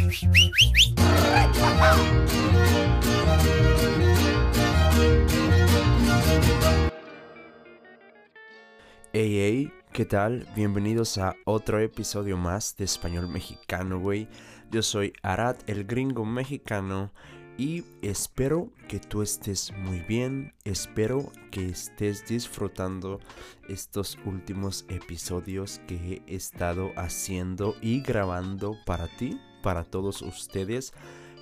Hey, hey, ¿qué tal? Bienvenidos a otro episodio más de Español Mexicano, güey. Yo soy Arad, el gringo mexicano, y espero que tú estés muy bien, espero que estés disfrutando estos últimos episodios que he estado haciendo y grabando para ti, para todos ustedes,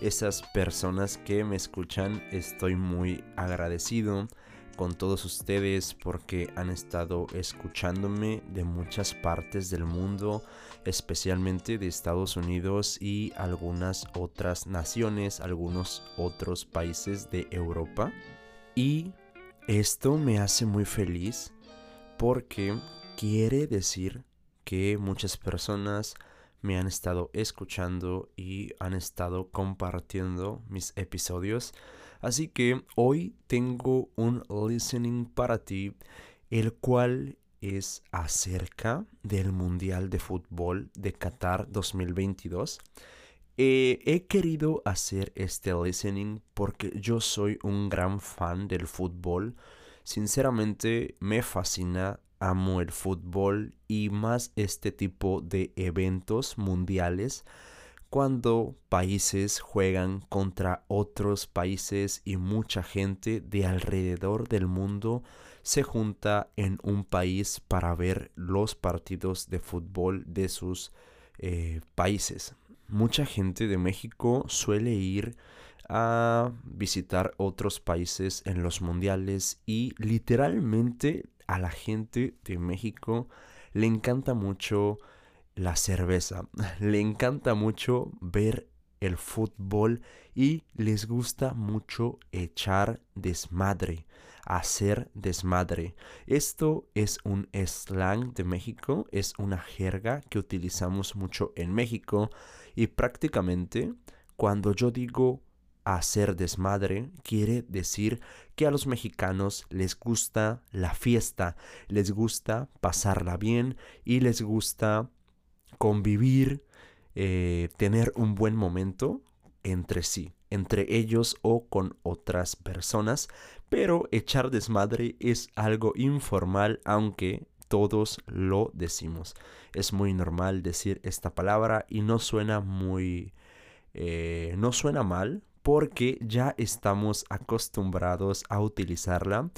esas personas que me escuchan, estoy muy agradecido con todos ustedes porque han estado escuchándome de muchas partes del mundo, especialmente de Estados Unidos y algunas otras naciones, algunos otros países de Europa. Y esto me hace muy feliz porque quiere decir que muchas personas me han estado escuchando y han estado compartiendo mis episodios. Así que hoy tengo un listening para ti, el cual es acerca del Mundial de Fútbol de Qatar 2022. Eh, he querido hacer este listening porque yo soy un gran fan del fútbol. Sinceramente me fascina, amo el fútbol y más este tipo de eventos mundiales cuando países juegan contra otros países y mucha gente de alrededor del mundo se junta en un país para ver los partidos de fútbol de sus eh, países. Mucha gente de México suele ir a visitar otros países en los mundiales y literalmente a la gente de México le encanta mucho la cerveza. Le encanta mucho ver el fútbol y les gusta mucho echar desmadre, hacer desmadre. Esto es un slang de México, es una jerga que utilizamos mucho en México y prácticamente cuando yo digo hacer desmadre quiere decir que a los mexicanos les gusta la fiesta, les gusta pasarla bien y les gusta convivir, eh, tener un buen momento entre sí, entre ellos o con otras personas, pero echar desmadre es algo informal, aunque todos lo decimos. Es muy normal decir esta palabra y no suena muy... Eh, no suena mal porque ya estamos acostumbrados a utilizarla.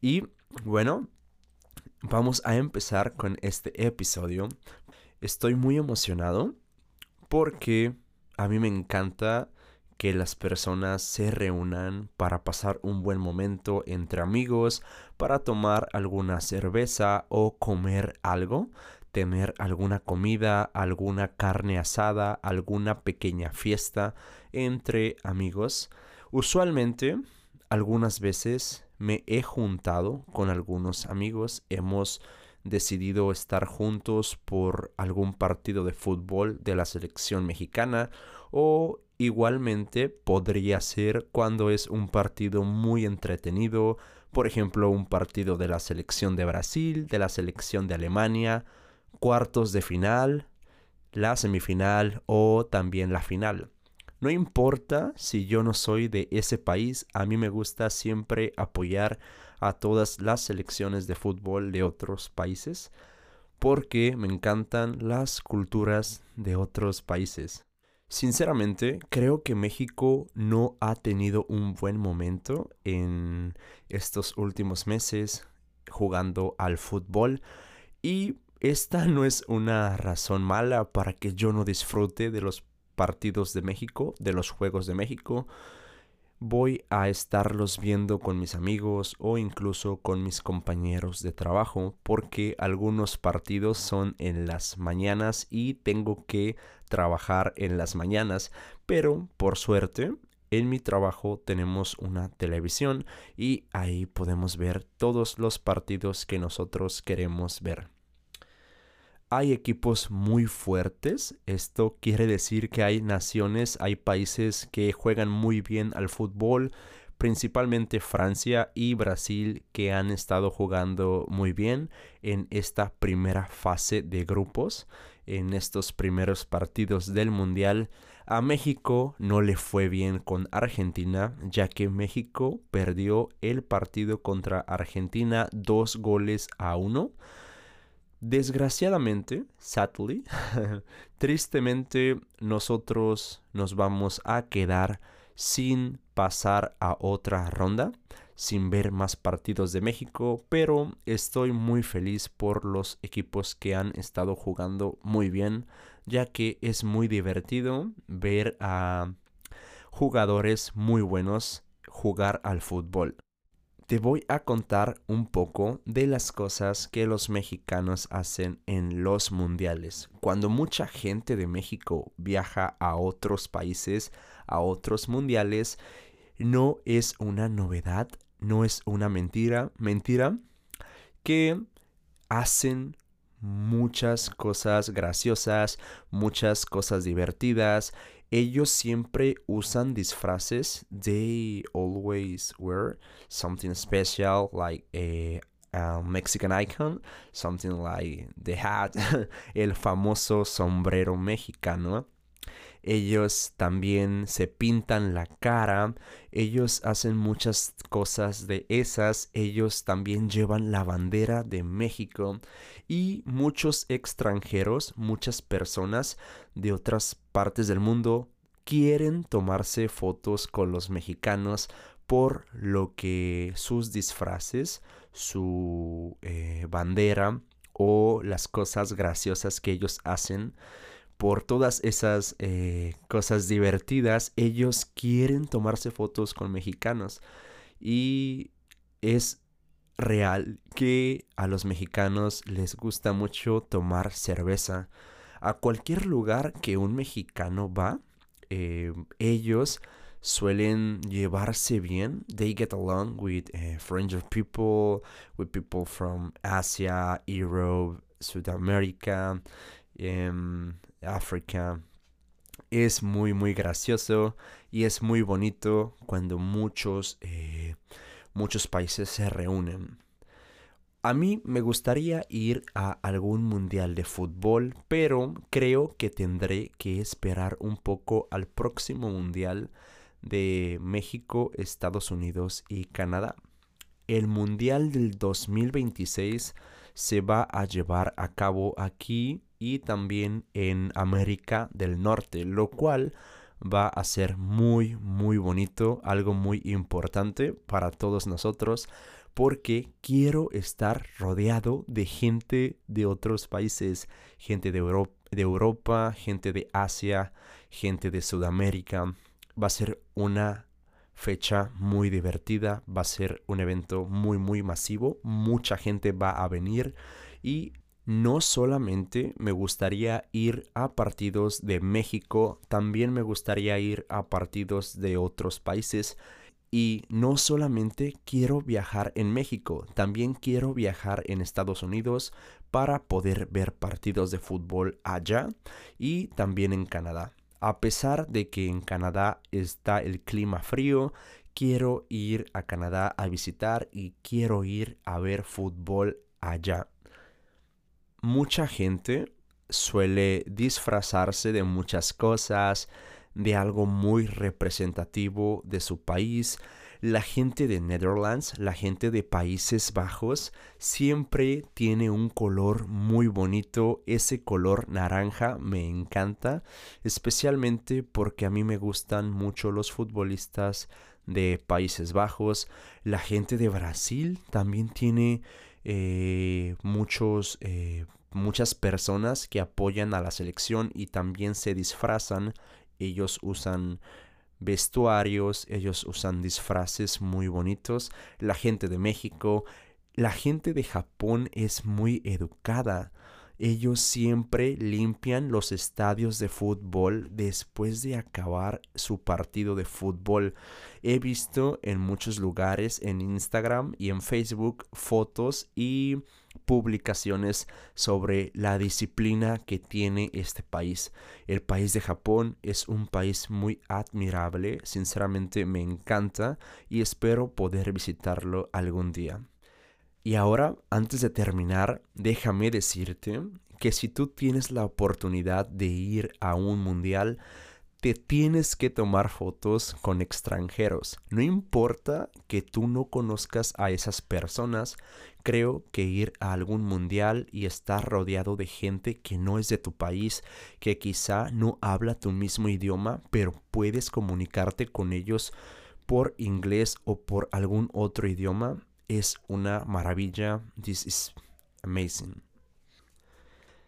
Y bueno, vamos a empezar con este episodio Estoy muy emocionado porque a mí me encanta que las personas se reúnan para pasar un buen momento entre amigos, para tomar alguna cerveza o comer algo, tener alguna comida, alguna carne asada, alguna pequeña fiesta entre amigos. Usualmente, algunas veces me he juntado con algunos amigos, hemos decidido estar juntos por algún partido de fútbol de la selección mexicana o igualmente podría ser cuando es un partido muy entretenido, por ejemplo un partido de la selección de Brasil, de la selección de Alemania, cuartos de final, la semifinal o también la final. No importa si yo no soy de ese país, a mí me gusta siempre apoyar a todas las selecciones de fútbol de otros países porque me encantan las culturas de otros países. Sinceramente, creo que México no ha tenido un buen momento en estos últimos meses jugando al fútbol y esta no es una razón mala para que yo no disfrute de los partidos de México, de los Juegos de México. Voy a estarlos viendo con mis amigos o incluso con mis compañeros de trabajo porque algunos partidos son en las mañanas y tengo que trabajar en las mañanas. Pero por suerte en mi trabajo tenemos una televisión y ahí podemos ver todos los partidos que nosotros queremos ver. Hay equipos muy fuertes. Esto quiere decir que hay naciones, hay países que juegan muy bien al fútbol, principalmente Francia y Brasil que han estado jugando muy bien en esta primera fase de grupos. en estos primeros partidos del Mundial. A México no le fue bien con Argentina, ya que México perdió el partido contra Argentina dos goles a uno. Desgraciadamente, sadly, tristemente nosotros nos vamos a quedar sin pasar a otra ronda, sin ver más partidos de México, pero estoy muy feliz por los equipos que han estado jugando muy bien, ya que es muy divertido ver a jugadores muy buenos jugar al fútbol te voy a contar un poco de las cosas que los mexicanos hacen en los mundiales. Cuando mucha gente de México viaja a otros países, a otros mundiales, no es una novedad, no es una mentira, mentira que hacen muchas cosas graciosas, muchas cosas divertidas ellos siempre usan disfraces. They always wear something special like a, Mexican icon, something like the hat, el famoso sombrero mexicano. Ellos también se pintan la cara, ellos hacen muchas cosas de esas, ellos también llevan la bandera de México y muchos extranjeros, muchas personas de otras partes del mundo quieren tomarse fotos con los mexicanos por lo que sus disfraces, su eh, bandera o las cosas graciosas que ellos hacen por todas esas eh, cosas divertidas, ellos quieren tomarse fotos con mexicanos. Y es real que a los mexicanos les gusta mucho tomar cerveza. A cualquier lugar que un mexicano va, eh, ellos suelen llevarse bien. They get along with uh, of people, with people from Asia, Europe, Sudamérica. Em, África. Es muy, muy gracioso y es muy bonito cuando muchos, eh, muchos países se reúnen. A mí me gustaría ir a algún mundial de fútbol, pero creo que tendré que esperar un poco al próximo mundial de México, Estados Unidos y Canadá. El mundial del 2026 se va a llevar a cabo aquí y también en América del Norte, lo cual va a ser muy, muy bonito, algo muy importante para todos nosotros, porque quiero estar rodeado de gente de otros países, gente de, Europa, gente de Asia, gente de Sudamérica. Va a ser una fecha muy divertida, va a ser un evento muy, muy masivo, mucha gente va a venir y no solamente me gustaría ir a partidos de México, también me gustaría ir a partidos de otros países. Y no solamente quiero viajar en México, también quiero viajar en Estados Unidos para poder ver partidos de fútbol allá y también en Canadá. A pesar de que en Canadá está el clima frío, quiero ir a Canadá a visitar y quiero ir a ver fútbol allá mucha gente suele disfrazarse de muchas cosas, de algo muy representativo de su país. La gente de Netherlands, la gente de Países Bajos, siempre tiene un color muy bonito. Ese color naranja me encanta, especialmente porque a mí me gustan mucho los futbolistas de Países Bajos. La gente de Brasil también tiene eh, muchos, eh, muchas personas que apoyan a la selección y también se disfrazan. Ellos usan vestuarios, ellos usan disfraces muy bonitos. La gente de México, la gente de Japón es muy educada. Ellos siempre limpian los estadios de fútbol después de acabar su partido de fútbol. He visto en muchos lugares, en Instagram y en Facebook, fotos y publicaciones sobre la disciplina que tiene este país. El país de Japón es un país muy admirable, sinceramente me encanta y espero poder visitarlo algún día. Y ahora, antes de terminar, déjame decirte que si tú tienes la oportunidad de ir a un mundial, te tienes que tomar fotos con extranjeros. No importa que tú no conozcas a esas personas, creo que ir a algún mundial y estar rodeado de gente que no es de tu país, que quizá no habla tu mismo idioma, pero puedes comunicarte con ellos por inglés o por algún otro idioma, es una maravilla. This is amazing.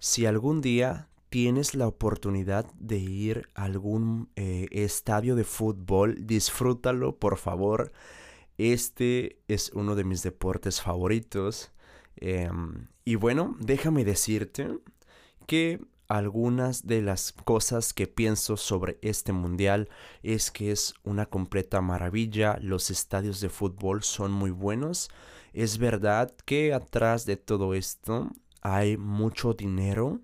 Si algún día tienes la oportunidad de ir a algún eh, estadio de fútbol, disfrútalo por favor. Este es uno de mis deportes favoritos. Em, y bueno, déjame decirte que algunas de las cosas que pienso sobre este mundial es que es una completa maravilla. Los estadios de fútbol son muy buenos. Es verdad que atrás de todo esto hay mucho dinero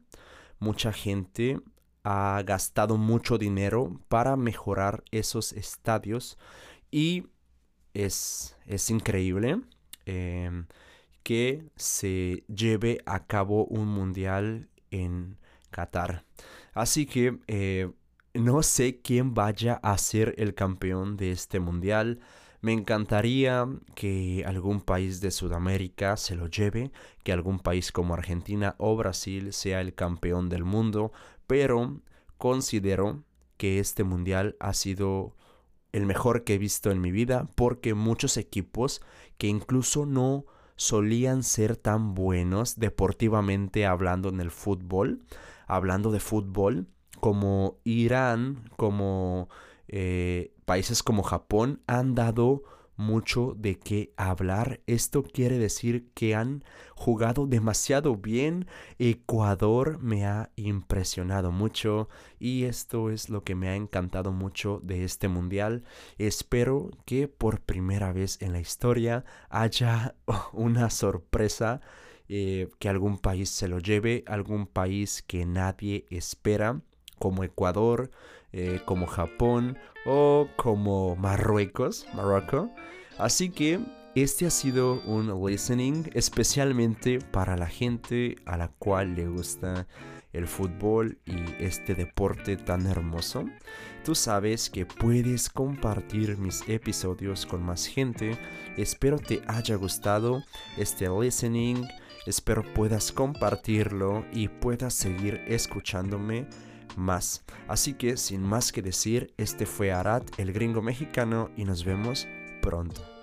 mucha gente ha gastado mucho dinero para mejorar esos estadios y es, es increíble em, que se lleve a cabo un mundial en Qatar. Así que eh, no sé quién vaya a ser el campeón de este mundial. Me encantaría que algún país de Sudamérica se lo lleve, que algún país como Argentina o Brasil sea el campeón del mundo, pero considero que este mundial ha sido el mejor que he visto en mi vida porque muchos equipos que incluso no solían ser tan buenos deportivamente hablando en el fútbol, hablando de fútbol, como Irán, como eh, países como Japón han dado mucho de qué hablar. Esto quiere decir que han jugado demasiado bien. Ecuador me ha impresionado mucho y esto es lo que me ha encantado mucho de este mundial. Espero que por primera vez en la historia haya una sorpresa. Eh, que algún país se lo lleve, algún país que nadie espera, como Ecuador, eh, como Japón o como Marruecos, Marruecos. Así que este ha sido un listening especialmente para la gente a la cual le gusta el fútbol y este deporte tan hermoso. Tú sabes que puedes compartir mis episodios con más gente. Espero te haya gustado este listening. Espero puedas compartirlo y puedas seguir escuchándome más. Así que sin más que decir, este fue Arad, el gringo mexicano, y nos vemos pronto.